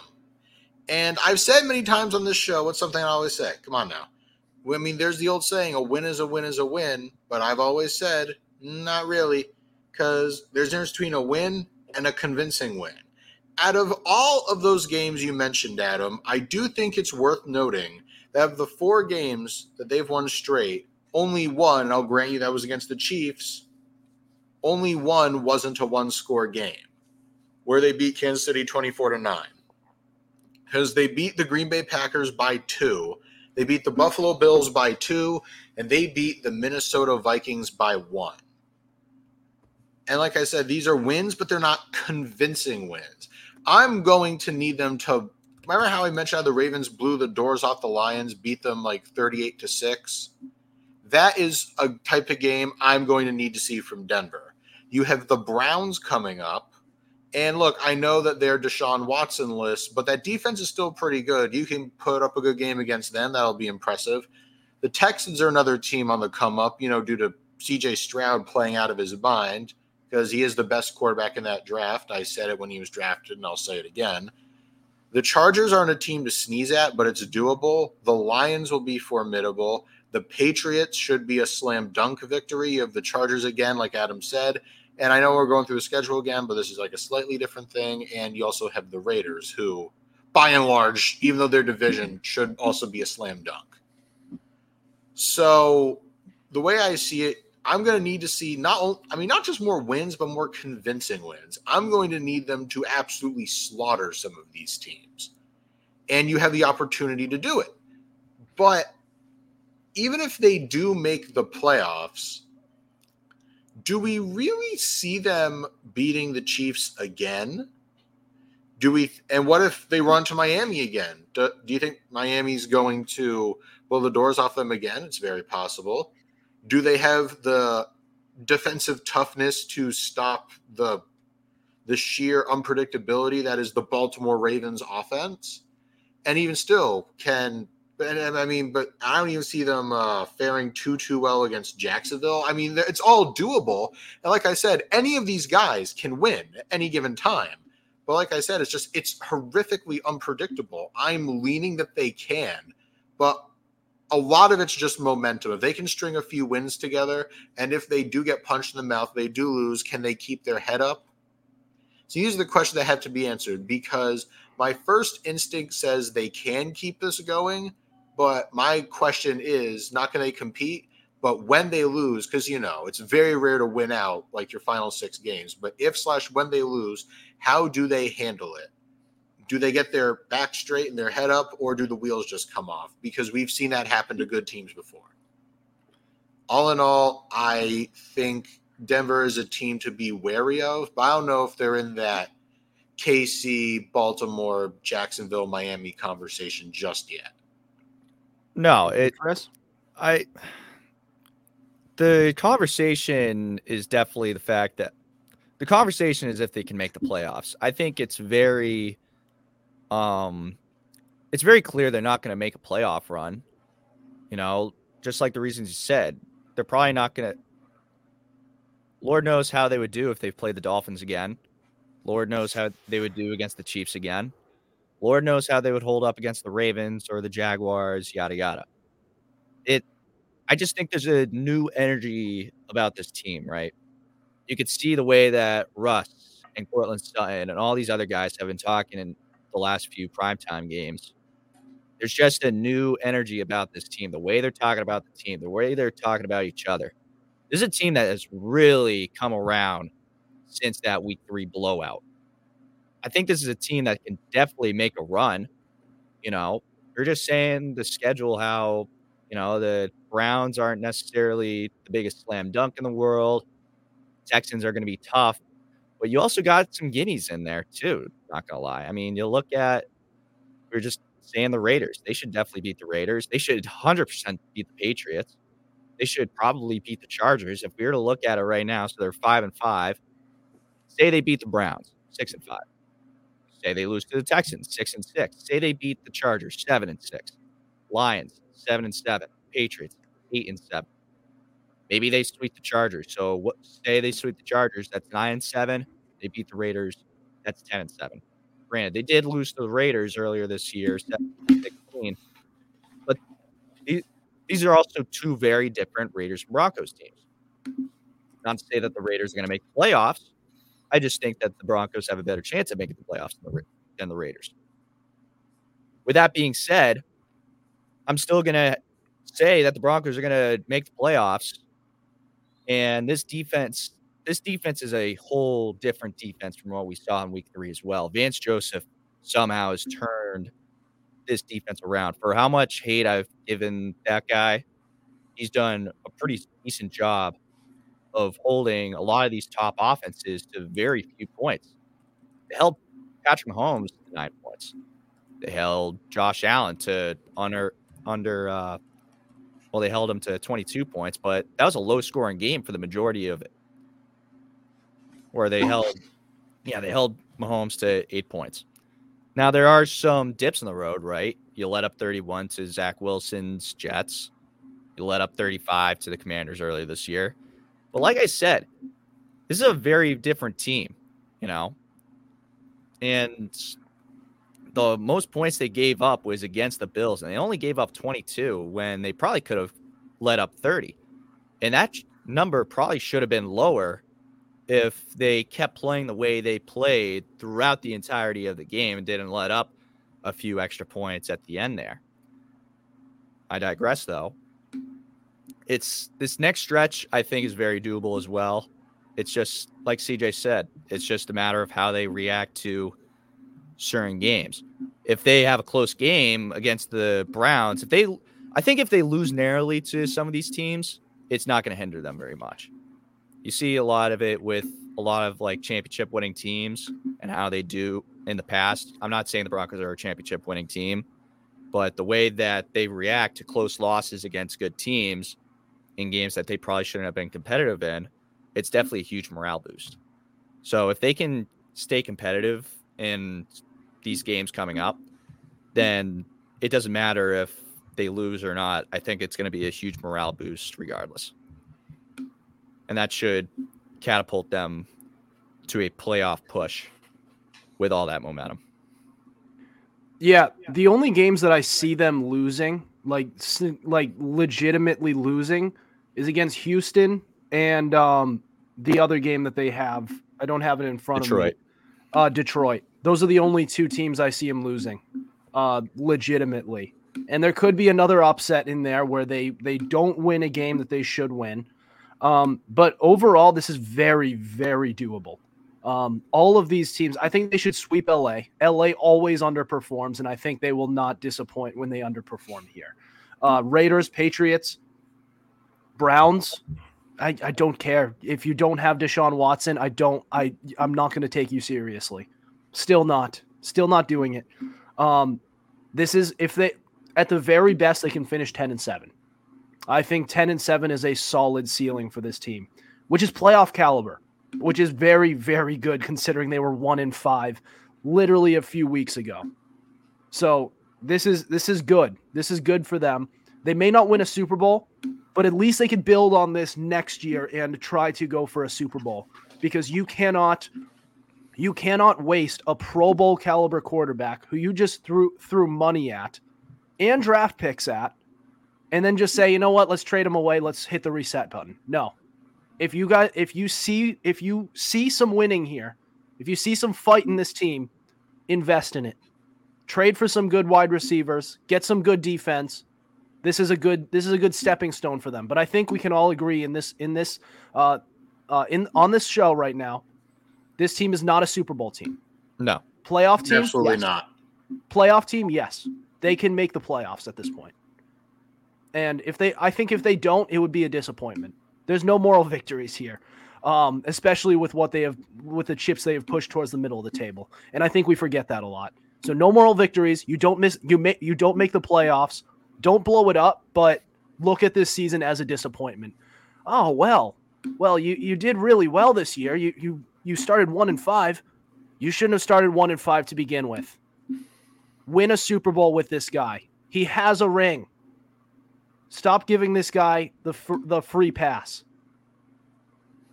S3: And I've said many times on this show, what's something I always say? Come on now. I mean, there's the old saying, a win is a win is a win. But I've always said, not really, because there's a difference between a win and a convincing win. Out of all of those games you mentioned, Adam, I do think it's worth noting that of the four games that they've won straight, only one, I'll grant you that was against the Chiefs, only one wasn't a one score game where they beat Kansas City 24 to 9. because they beat the Green Bay Packers by two. They beat the Buffalo Bills by two, and they beat the Minnesota Vikings by one. And like I said, these are wins, but they're not convincing wins. I'm going to need them to. Remember how I mentioned how the Ravens blew the doors off the Lions, beat them like 38 to 6? That is a type of game I'm going to need to see from Denver. You have the Browns coming up. And look, I know that they're Deshaun Watson list, but that defense is still pretty good. You can put up a good game against them. That'll be impressive. The Texans are another team on the come up, you know, due to CJ Stroud playing out of his mind because he is the best quarterback in that draft. I said it when he was drafted, and I'll say it again. The Chargers aren't a team to sneeze at, but it's doable. The Lions will be formidable. The Patriots should be a slam dunk victory of the Chargers again, like Adam said. And I know we're going through the schedule again, but this is like a slightly different thing. And you also have the Raiders, who, by and large, even though their division should also be a slam dunk. So the way I see it, I'm going to need to see not I mean not just more wins but more convincing wins. I'm going to need them to absolutely slaughter some of these teams. And you have the opportunity to do it. But even if they do make the playoffs, do we really see them beating the Chiefs again? Do we and what if they run to Miami again? Do, do you think Miami's going to blow the doors off them again? It's very possible do they have the defensive toughness to stop the the sheer unpredictability that is the Baltimore Ravens offense? And even still, can and I mean, but I don't even see them uh, faring too too well against Jacksonville. I mean, it's all doable. And like I said, any of these guys can win at any given time. But like I said, it's just it's horrifically unpredictable. I'm leaning that they can, but a lot of it's just momentum. If they can string a few wins together, and if they do get punched in the mouth, they do lose, can they keep their head up? So these are the questions that have to be answered because my first instinct says they can keep this going, but my question is not can they compete, but when they lose, because you know it's very rare to win out like your final six games. But if slash when they lose, how do they handle it? Do they get their back straight and their head up, or do the wheels just come off? Because we've seen that happen to good teams before. All in all, I think Denver is a team to be wary of, but I don't know if they're in that KC, Baltimore, Jacksonville, Miami conversation just yet.
S2: No, it Chris, I the conversation is definitely the fact that the conversation is if they can make the playoffs. I think it's very um, it's very clear they're not going to make a playoff run. You know, just like the reasons you said, they're probably not going to. Lord knows how they would do if they played the Dolphins again. Lord knows how they would do against the Chiefs again. Lord knows how they would hold up against the Ravens or the Jaguars, yada yada. It I just think there's a new energy about this team, right? You could see the way that Russ and Courtland Sutton and all these other guys have been talking and the last few primetime games. There's just a new energy about this team. The way they're talking about the team, the way they're talking about each other. This is a team that has really come around since that week three blowout. I think this is a team that can definitely make a run. You know, you're just saying the schedule, how, you know, the Browns aren't necessarily the biggest slam dunk in the world. Texans are going to be tough. But you also got some guineas in there too. Not gonna lie. I mean, you look at we are just saying the Raiders. They should definitely beat the Raiders. They should 100% beat the Patriots. They should probably beat the Chargers. If we were to look at it right now, so they're five and five. Say they beat the Browns, six and five. Say they lose to the Texans, six and six. Say they beat the Chargers, seven and six. Lions, seven and seven. Patriots, eight and seven. Maybe they sweep the Chargers. So what say they sweep the Chargers? That's nine and seven. They beat the Raiders. That's ten and seven. Granted, they did lose to the Raiders earlier this year, 16. But these these are also two very different Raiders and Broncos teams. Not to say that the Raiders are going to make the playoffs. I just think that the Broncos have a better chance of making the playoffs than the, than the Raiders. With that being said, I'm still going to say that the Broncos are going to make the playoffs and this defense, this defense is a whole different defense from what we saw in week three as well. Vance Joseph somehow has turned this defense around. For how much hate I've given that guy, he's done a pretty decent job of holding a lot of these top offenses to very few points. They held Patrick Mahomes to nine points. They held Josh Allen to under under uh, well, they held them to 22 points, but that was a low scoring game for the majority of it. Where they held yeah, they held Mahomes to eight points. Now there are some dips in the road, right? You let up 31 to Zach Wilson's Jets. You let up 35 to the Commanders earlier this year. But like I said, this is a very different team, you know. And the most points they gave up was against the Bills, and they only gave up 22 when they probably could have let up 30. And that number probably should have been lower if they kept playing the way they played throughout the entirety of the game and didn't let up a few extra points at the end there. I digress though. It's this next stretch I think is very doable as well. It's just like CJ said, it's just a matter of how they react to certain games. If they have a close game against the Browns, if they I think if they lose narrowly to some of these teams, it's not going to hinder them very much. You see a lot of it with a lot of like championship winning teams and how they do in the past. I'm not saying the Broncos are a championship winning team, but the way that they react to close losses against good teams in games that they probably shouldn't have been competitive in, it's definitely a huge morale boost. So if they can stay competitive in these games coming up, then it doesn't matter if they lose or not. I think it's going to be a huge morale boost regardless and that should catapult them to a playoff push with all that momentum.
S1: Yeah, the only games that I see them losing, like like legitimately losing, is against Houston and um, the other game that they have. I don't have it in front
S2: Detroit.
S1: of me. Uh, Detroit. Those are the only two teams I see them losing, uh, legitimately. And there could be another upset in there where they they don't win a game that they should win, um, but overall, this is very, very doable. Um, all of these teams, I think they should sweep LA. LA always underperforms, and I think they will not disappoint when they underperform here. Uh, Raiders, Patriots, Browns. I, I don't care if you don't have Deshaun Watson. I don't. I I'm not going to take you seriously. Still not. Still not doing it. Um, this is if they at the very best they can finish ten and seven. I think 10 and 7 is a solid ceiling for this team, which is playoff caliber, which is very, very good considering they were 1 in 5 literally a few weeks ago. So this is this is good. This is good for them. They may not win a Super Bowl, but at least they could build on this next year and try to go for a Super Bowl because you cannot you cannot waste a Pro Bowl caliber quarterback who you just threw threw money at and draft picks at and then just say, you know what, let's trade him away. Let's hit the reset button. No. If you got if you see if you see some winning here, if you see some fight in this team, invest in it. Trade for some good wide receivers, get some good defense. This is a good this is a good stepping stone for them. But I think we can all agree in this in this uh uh in on this show right now, this team is not a Super Bowl team.
S2: No.
S1: Playoff team?
S3: Absolutely
S1: Yes.
S3: not.
S1: Playoff team? Yes. They can make the playoffs at this point. And if they, I think if they don't, it would be a disappointment. There's no moral victories here, um, especially with what they have, with the chips they have pushed towards the middle of the table. And I think we forget that a lot. So no moral victories. You don't miss. You make. You don't make the playoffs. Don't blow it up. But look at this season as a disappointment. Oh well, well you you did really well this year. You you you started one and five. You shouldn't have started one and five to begin with. Win a Super Bowl with this guy. He has a ring. Stop giving this guy the fr- the free pass.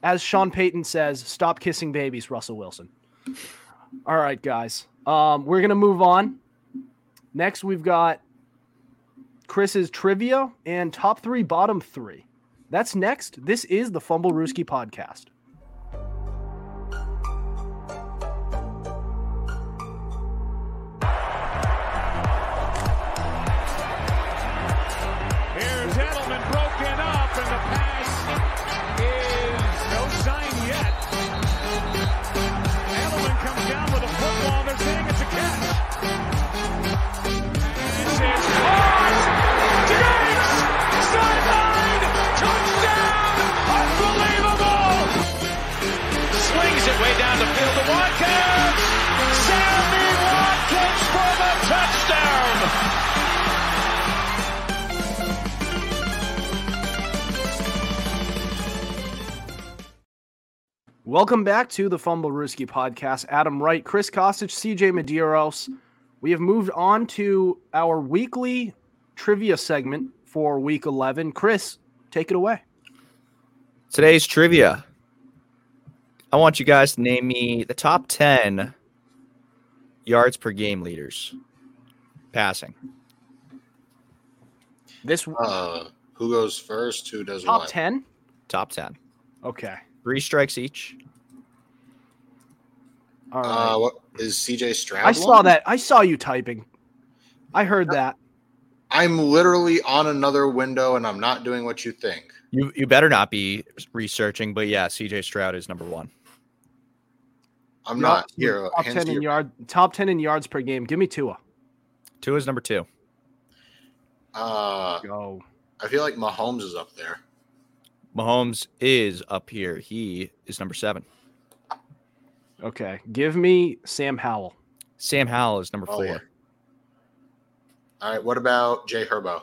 S1: As Sean Payton says, stop kissing babies, Russell Wilson. All right, guys. Um, we're gonna move on. Next, we've got Chris's trivia and top three, bottom three. That's next. This is the Fumblerooski podcast. Welcome back to the Fumblerooski podcast. Adam Wright, Chris Costich, CJ Medeiros. We have moved on to our weekly trivia segment for week 11. Chris, take it away.
S2: Today's trivia. I want you guys to name me the top 10 yards per game leaders passing.
S1: This
S3: Uh, who goes first? Who does
S1: top
S3: what?
S1: 10?
S2: Top 10.
S1: Okay.
S2: Three strikes each.
S1: All right.
S3: Uh, what is CJ Stroud?
S1: I saw
S3: one?
S1: that. I saw you typing. I heard that.
S3: I'm literally on another window and I'm not doing what you think.
S2: You you better not be researching, but yeah, CJ Stroud is number one.
S3: I'm not here.
S1: Top
S3: hands
S1: 10 in
S3: your-
S1: yard top 10 in yards per game. Give me Tua.
S2: Two is number two.
S3: Uh,
S1: Go.
S3: I feel like Mahomes is up there.
S2: Mahomes is up here. He is number seven.
S1: Okay. Give me Sam Howell.
S2: Sam Howell is number
S3: Oh,
S2: four.
S3: yeah. All right. What about Jay Herbo?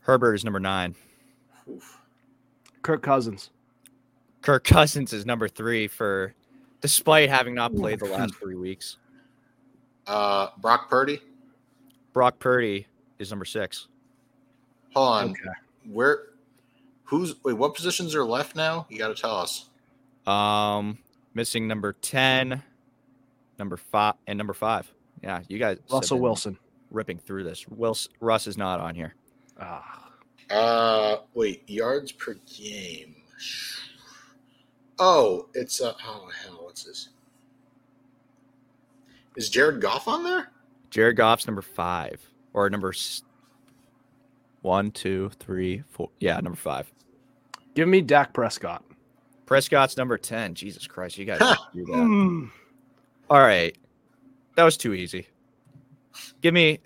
S2: Herbert is number nine.
S3: Oof.
S1: Kirk Cousins.
S2: Kirk Cousins is number three for despite having not played the last three weeks.
S3: Uh, Brock Purdy.
S2: Brock Purdy is number six.
S3: Hold on.
S1: Okay.
S3: Where? Who's? Wait. What positions are left now? You got to tell us.
S2: Um, missing number ten, number five, and number five. Yeah, you guys.
S1: Russell Wilson.
S2: ripping through this. Wills, Russ is not on here.
S1: Ah.
S3: Uh, wait. Yards per game. Oh, it's uh. Oh hell, what's this? Is Jared Goff on there?
S2: Jared Goff's number five or number s- one, two, three, four. Yeah, number five.
S1: Give me Dak Prescott.
S2: Prescott's number ten. Jesus Christ, you guys do that.
S1: Hmm.
S2: All right, that was too easy. Give me,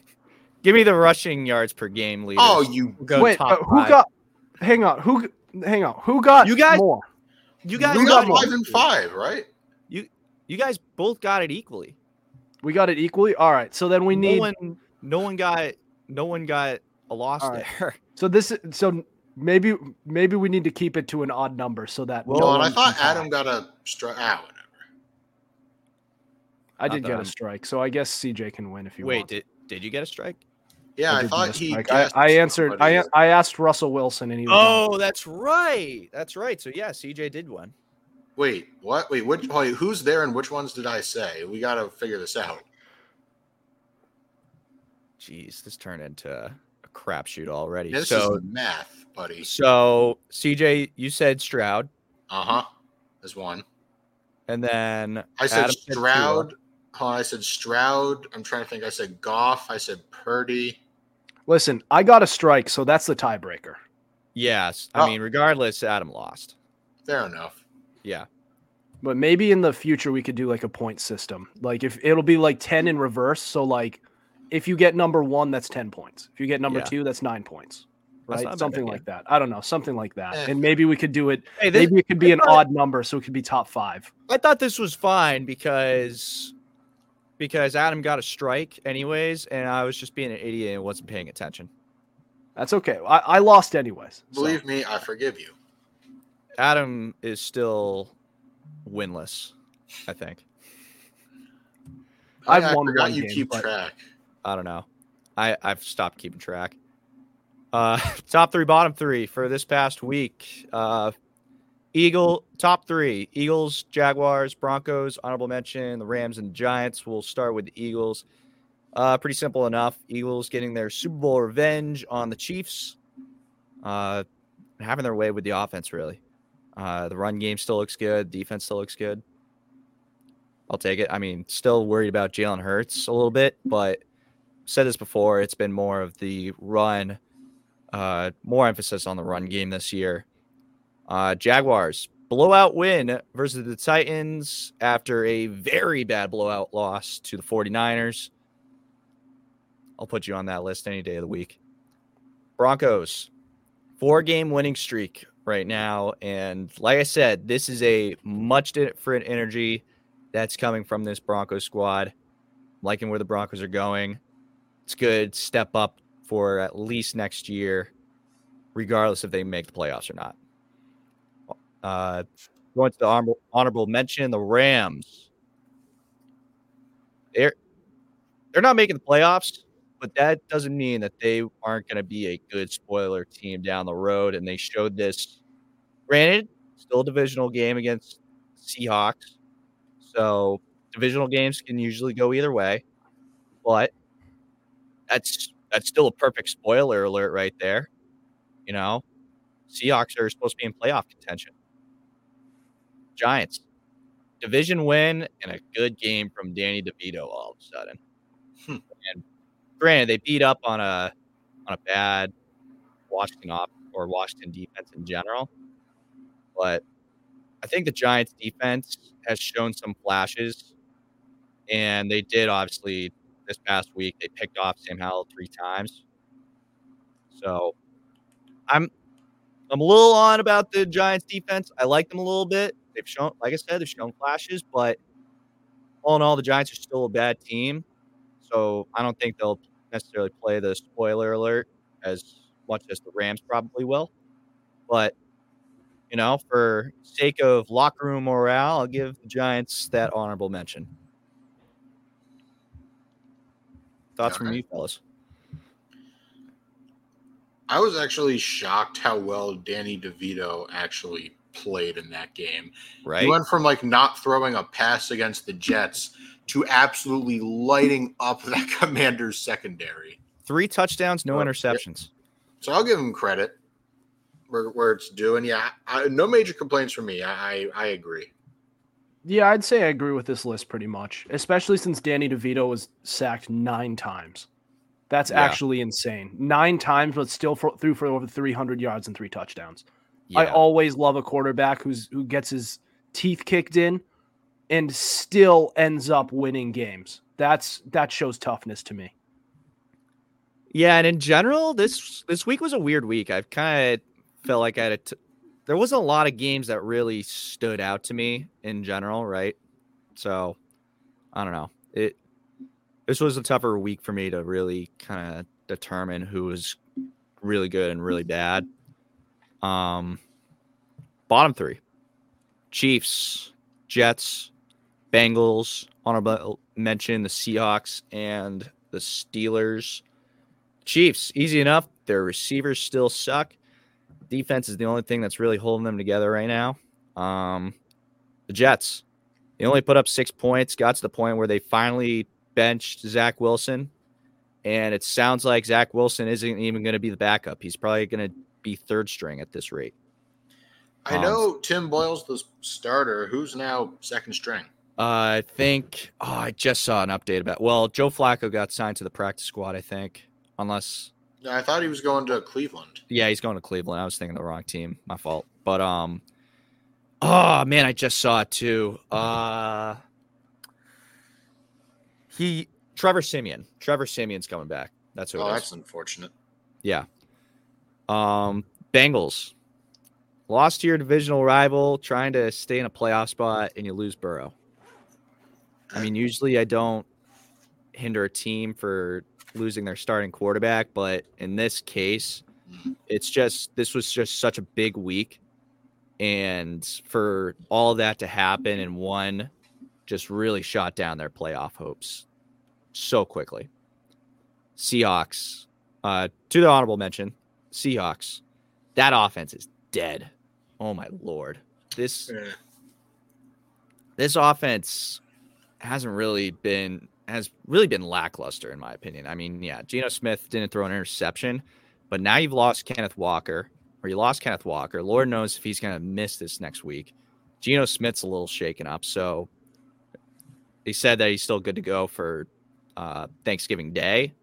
S2: give me the rushing yards per game leader.
S3: Oh, you go
S1: Wait, uh, who got hang on. Who hang on. Who got
S2: You guys-
S1: more?
S2: You guys
S3: you
S2: got
S3: got five and five, right?
S2: You you guys both got it equally.
S1: We got it equally. All right. So then we need
S2: no one, no one got, no one got a loss
S1: All right.
S2: there.
S1: so this so maybe maybe we need to keep it to an odd number so that
S2: Well,
S1: no
S3: no, I thought. Adam got a strike. Ah, whatever.
S1: I
S2: Not
S1: did
S2: that
S1: get a
S2: I'm-
S1: strike, so I guess CJ can win if you
S2: Wait,
S1: want.
S2: did did you get a strike?
S3: Yeah, I,
S1: did get
S3: thought he.
S1: I, I answered. I
S3: somebody.
S1: I asked Russell Wilson, and he was on.
S2: Oh, that's right. That's right. So yeah, CJ did win.
S3: Wait, what? Wait, which? Wait, who's there and which ones did I say? We got to figure this out.
S2: Jeez, this turned into a crapshoot already.
S3: This
S2: so
S3: is math, buddy.
S2: so CJ, you said Stroud,
S3: Uh huh. There's one.
S2: and then
S3: I said
S2: Adam
S3: Stroud. Hold I said Stroud. I'm trying to think. I said Goff. I said Purdy.
S1: Listen, I got a strike, so that's the tiebreaker.
S2: Yes,
S3: Oh.
S2: I mean regardless, Adam lost.
S3: Fair enough.
S2: Yeah,
S1: But maybe in the future we could do like a point system. Like if it'll be like 10 in reverse. So like if you get number one, that's 10 points. If you get number
S2: Yeah.
S1: two, that's nine points. Right?
S2: not bad
S1: Something
S2: idea.
S1: like that. I don't know. Something like that.
S3: Eh.
S1: And maybe we could do it.
S2: Hey, this,
S1: Maybe it could be
S2: I
S1: an
S2: thought-
S1: odd number. So it could be top five.
S2: I thought this was fine because because Adam got a strike anyways, and I was just being an idiot and wasn't paying attention.
S1: That's okay. I, I lost anyways. so-
S3: Believe me, I forgive you.
S2: Adam is still winless. I think.
S1: I've
S3: I
S1: won
S3: forgot
S1: one
S3: you
S1: game,
S3: keep
S1: but-
S3: track.
S2: I don't know. I I've stopped keeping track. Uh, top three, bottom three for this past week. Uh, Eagle top three: Eagles, Jaguars, Broncos. Honorable mention: the Rams and Giants. We'll start with the Eagles. Uh, pretty simple enough. Eagles getting their Super Bowl revenge on the Chiefs. Uh, having their way with the offense. Really, uh, the run game still looks good. Defense still looks good. I'll take it. I mean, still worried about Jalen Hurts a little bit, but said this before. It's been more of the run, uh, more emphasis on the run game this year. Uh, Jaguars blowout win versus the Titans after a very bad blowout loss to the 49ers. I'll put you on that list any day of the week. Broncos, four game winning streak right now. And like I said, this is a much different energy that's coming from this Broncos squad. Liking where the Broncos are going. It's good step up for at least next year, regardless if they make the playoffs or not. Uh, going to the honorable, honorable mention, the Rams. They're they're not making the playoffs, but that doesn't mean that they aren't going to be a good spoiler team down the road. And they showed this. Granted, still a divisional game against Seahawks, so divisional games can usually go either way. But that's that's still a perfect spoiler alert right there. You know, Seahawks are supposed to be in playoff contention. Giants, division win and a good game from Danny DeVito all of a sudden.
S3: Hmm.
S2: And granted, they beat up on a on a bad Washington off or Washington defense in general, but I think the Giants defense has shown some flashes, and they did obviously this past week. They picked off Sam Howell three times, so I'm I'm a little on about the Giants defense. I like them a little bit. They've shown, like I said, they've shown flashes, but all in all, the Giants are still a bad team. So I don't think they'll necessarily play the spoiler alert as much as the Rams probably will. But you know, for sake of locker room morale, I'll give the Giants that honorable mention. Thoughts from
S3: Okay.
S2: you, fellas?
S3: I was actually shocked how well Danny DeVito actually played in that game.
S2: Right?
S3: He went from like not throwing a pass against the Jets to absolutely lighting up that commander's secondary.
S2: Three touchdowns, no
S3: Oh,
S2: interceptions.
S3: So I'll give him credit where, where it's due. And yeah, I, no major complaints from me. I, I, I agree.
S1: Yeah, I'd say I agree with this list pretty much, especially since Danny DeVito was sacked nine times. That's
S2: Yeah.
S1: actually insane. Nine times, but still for, threw for over 300 yards and three touchdowns. I always love a quarterback who's who gets his teeth kicked in and still ends up winning games. That's that shows toughness to me.
S2: Yeah, and in general, this this week was a weird week. I've kind of felt like I had a t- there wasn't a lot of games that really stood out to me in general, right? So I don't know. It this was a tougher week for me to really kind of determine who was really good and really bad. Um, bottom three: Chiefs, Jets, Bengals. Honorable mention: the Seahawks and the Steelers. Chiefs, easy enough. Their receivers still suck. Defense is the only thing that's really holding them together right now. Um, the Jets, they only put up six points, got to the point where they finally benched Zach Wilson. And it sounds like Zach Wilson isn't even going to be the backup. He's probably going to be third string at this rate.
S3: I
S2: Um,
S3: know Tim Boyle's the starter. Who's now second string?
S2: Uh, I think, oh, I just saw an update about, well, Joe Flacco got signed to the practice squad, I think, unless
S3: I thought he was going to Cleveland.
S2: Yeah, he's going to Cleveland. I was thinking the wrong team. My fault. But um oh man, I just saw it too. Uh he Trevor Siemian. Trevor Siemian's coming back. That's who
S3: Oh,
S2: it is.
S3: that's unfortunate.
S2: Yeah. Um Bengals. Lost to your divisional rival, trying to stay in a playoff spot, and you lose Burrow. I mean, usually I don't hinder a team for losing their starting quarterback, but in this case, it's just this was just such a big week. And for all that to happen in one just really shot down their playoff hopes so quickly. Seahawks, uh, to the honorable mention, Seahawks, that offense is dead. Oh my lord. This
S3: Eh.
S2: this offense hasn't really been has really been lackluster in my opinion. I mean, yeah, Geno Smith didn't throw an interception, but now you've lost Kenneth Walker, or you lost Kenneth Walker. Lord knows if he's going to miss this next week. Geno Smith's a little shaken up, so he said that he's still good to go for uh, Thanksgiving Day,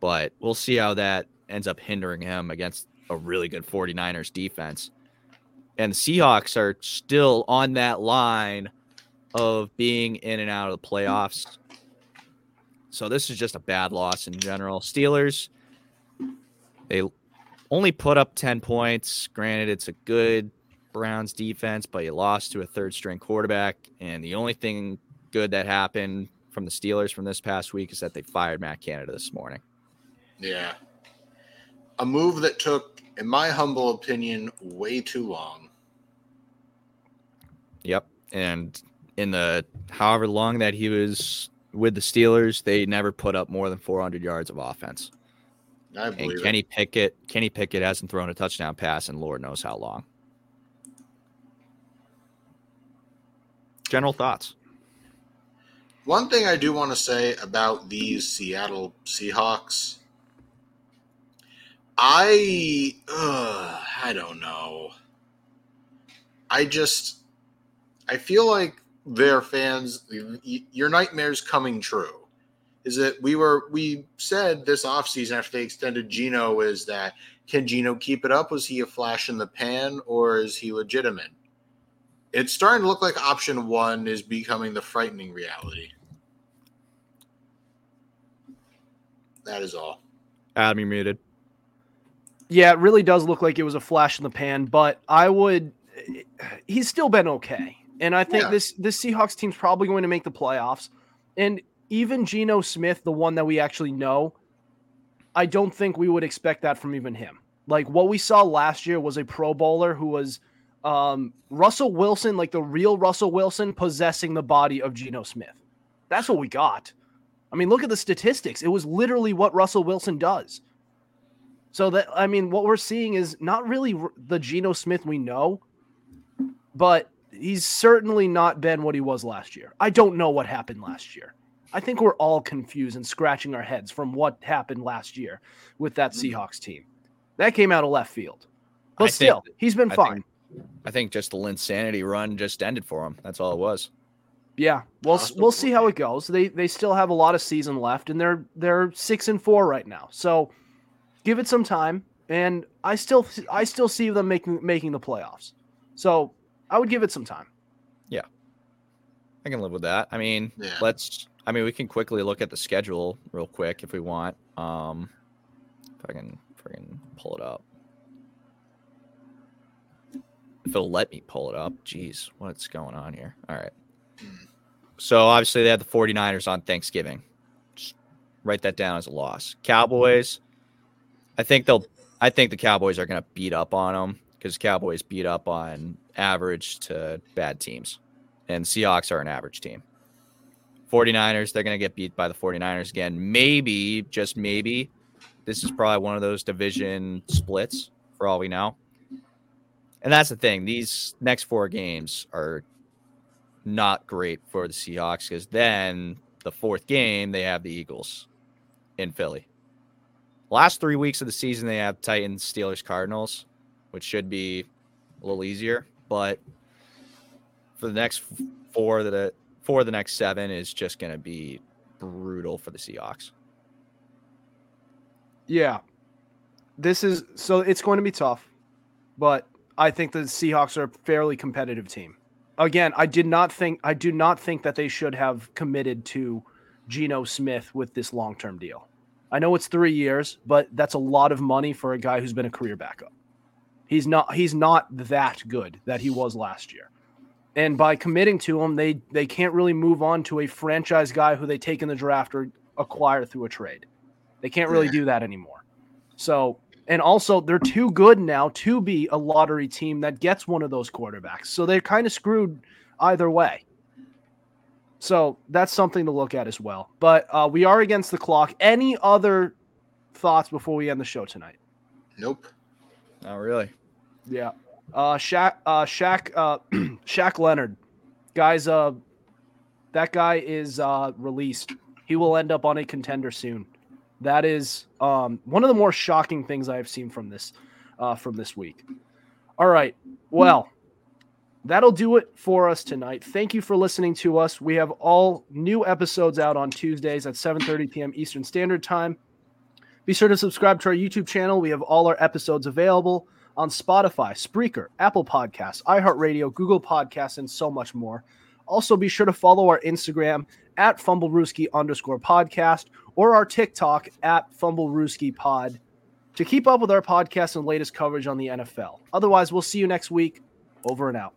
S2: but we'll see how that ends up hindering him against a really good 49ers defense. And the Seahawks are still on that line of being in and out of the playoffs. So this is just a bad loss in general. Steelers, they only put up 10 points. Granted, it's a good Browns defense, but you lost to a third string quarterback. And the only thing good that happened from the Steelers from this past week is that they fired Matt Canada this morning.
S3: Yeah. A move that took, in my humble opinion, way too long.
S2: Yep. And in the however long that he was with the Steelers, they never put up more than 400 yards of offense.
S3: I
S2: And
S3: believe it.
S2: Kenny Pickett, Kenny Pickett hasn't thrown a touchdown pass in Lord knows how long. General thoughts.
S3: One thing I do want to say about these Seattle Seahawks, I uh, I don't know. I just I feel like their fans, your nightmare's coming true. Is that we were we said this offseason after they extended Geno is that can Geno keep it up? Was he a flash in the pan or is he legitimate? It's starting to look like option one is becoming the frightening reality. That is all.
S2: Adam, you muted.
S1: Yeah, it really does look like it was a flash in the pan, but I would. He's still been okay, and I think
S3: Yeah.
S1: this this Seahawks team's probably going to make the playoffs. And even Geno Smith, the one that we actually know, I don't think we would expect that from even him. Like what we saw last year was a Pro Bowler who was um, Russell Wilson, like the real Russell Wilson, possessing the body of Geno Smith. That's what we got. I mean, look at the statistics. It was literally what Russell Wilson does. So that I mean, what we're seeing is not really the Geno Smith we know, but he's certainly not been what he was last year. I don't know what happened last year. I think we're all confused and scratching our heads from what happened last year with that mm-hmm. Seahawks team. That came out of left field. But
S2: I think-
S1: still, he's been
S2: I
S1: fine.
S2: think- I think just the Linsanity run just ended for him. That's all it was.
S1: Yeah, we'll s- we'll see how it goes. They they still have a lot of season left, and they're they're six and four right now. So give it some time, and I still I still see them making making the playoffs. So I would give it some time. Yeah.
S2: I can live with that. I mean,
S3: Yeah.
S2: let's. I mean, we can quickly look at the schedule real quick if we want. Um, if I can freaking pull it up. If it'll let me pull it up. Jeez, what's going on here? All right. So obviously they had the 49ers on Thanksgiving. Just write that down as a loss. Cowboys. I think they'll. I think the Cowboys are going to beat up on them because Cowboys beat up on average to bad teams and Seahawks are an average team. 49ers, they're going to get beat by the 49ers again. Maybe, just maybe, this is probably one of those division splits for all we know. And that's the thing. These next four games are not great for the Seahawks because then the fourth game, they have the Eagles in Philly. Last three weeks of the season, they have Titans, Steelers, Cardinals, which should be a little easier. But for the next four the four the next seven is just going to be brutal for the Seahawks.
S1: Yeah, this is so it's going to be tough, but I think the Seahawks are a fairly competitive team. Again, I did not think I do not think that they should have committed to Geno Smith with this long term deal. I know it's three years, but that's a lot of money for a guy who's been a career backup. He's not he's not that good that he was last year. And by committing to him, they they can't really move on to a franchise guy who they take in the draft or acquire through a trade. They can't really
S3: Yeah.
S1: do that anymore. So, and also they're too good now to be a lottery team that gets one of those quarterbacks. So they're kind of screwed either way. So that's something to look at as well. But uh, we are against the clock. Any other thoughts before we end the show tonight?
S3: Nope.
S2: Not really.
S1: Yeah. Uh Shaq uh Shaq uh Shaq Leonard. Guys, uh that guy is uh released. He will end up on a contender soon. That is um one of the more shocking things I have seen from this uh from this week. All right. Well, that'll do it for us tonight. Thank you for listening to us. We have all new episodes out on Tuesdays at 7:30 p.m. Eastern Standard Time. Be sure to subscribe to our YouTube channel. We have all our episodes available on Spotify, Spreaker, Apple Podcasts, iHeartRadio, Google Podcasts, and so much more. Also, be sure to follow our Instagram at Fumblerooski underscore podcast or our TikTok at Fumblerooski pod to keep up with our podcast and latest coverage on the NFL. Otherwise, we'll see you next week. Over and out.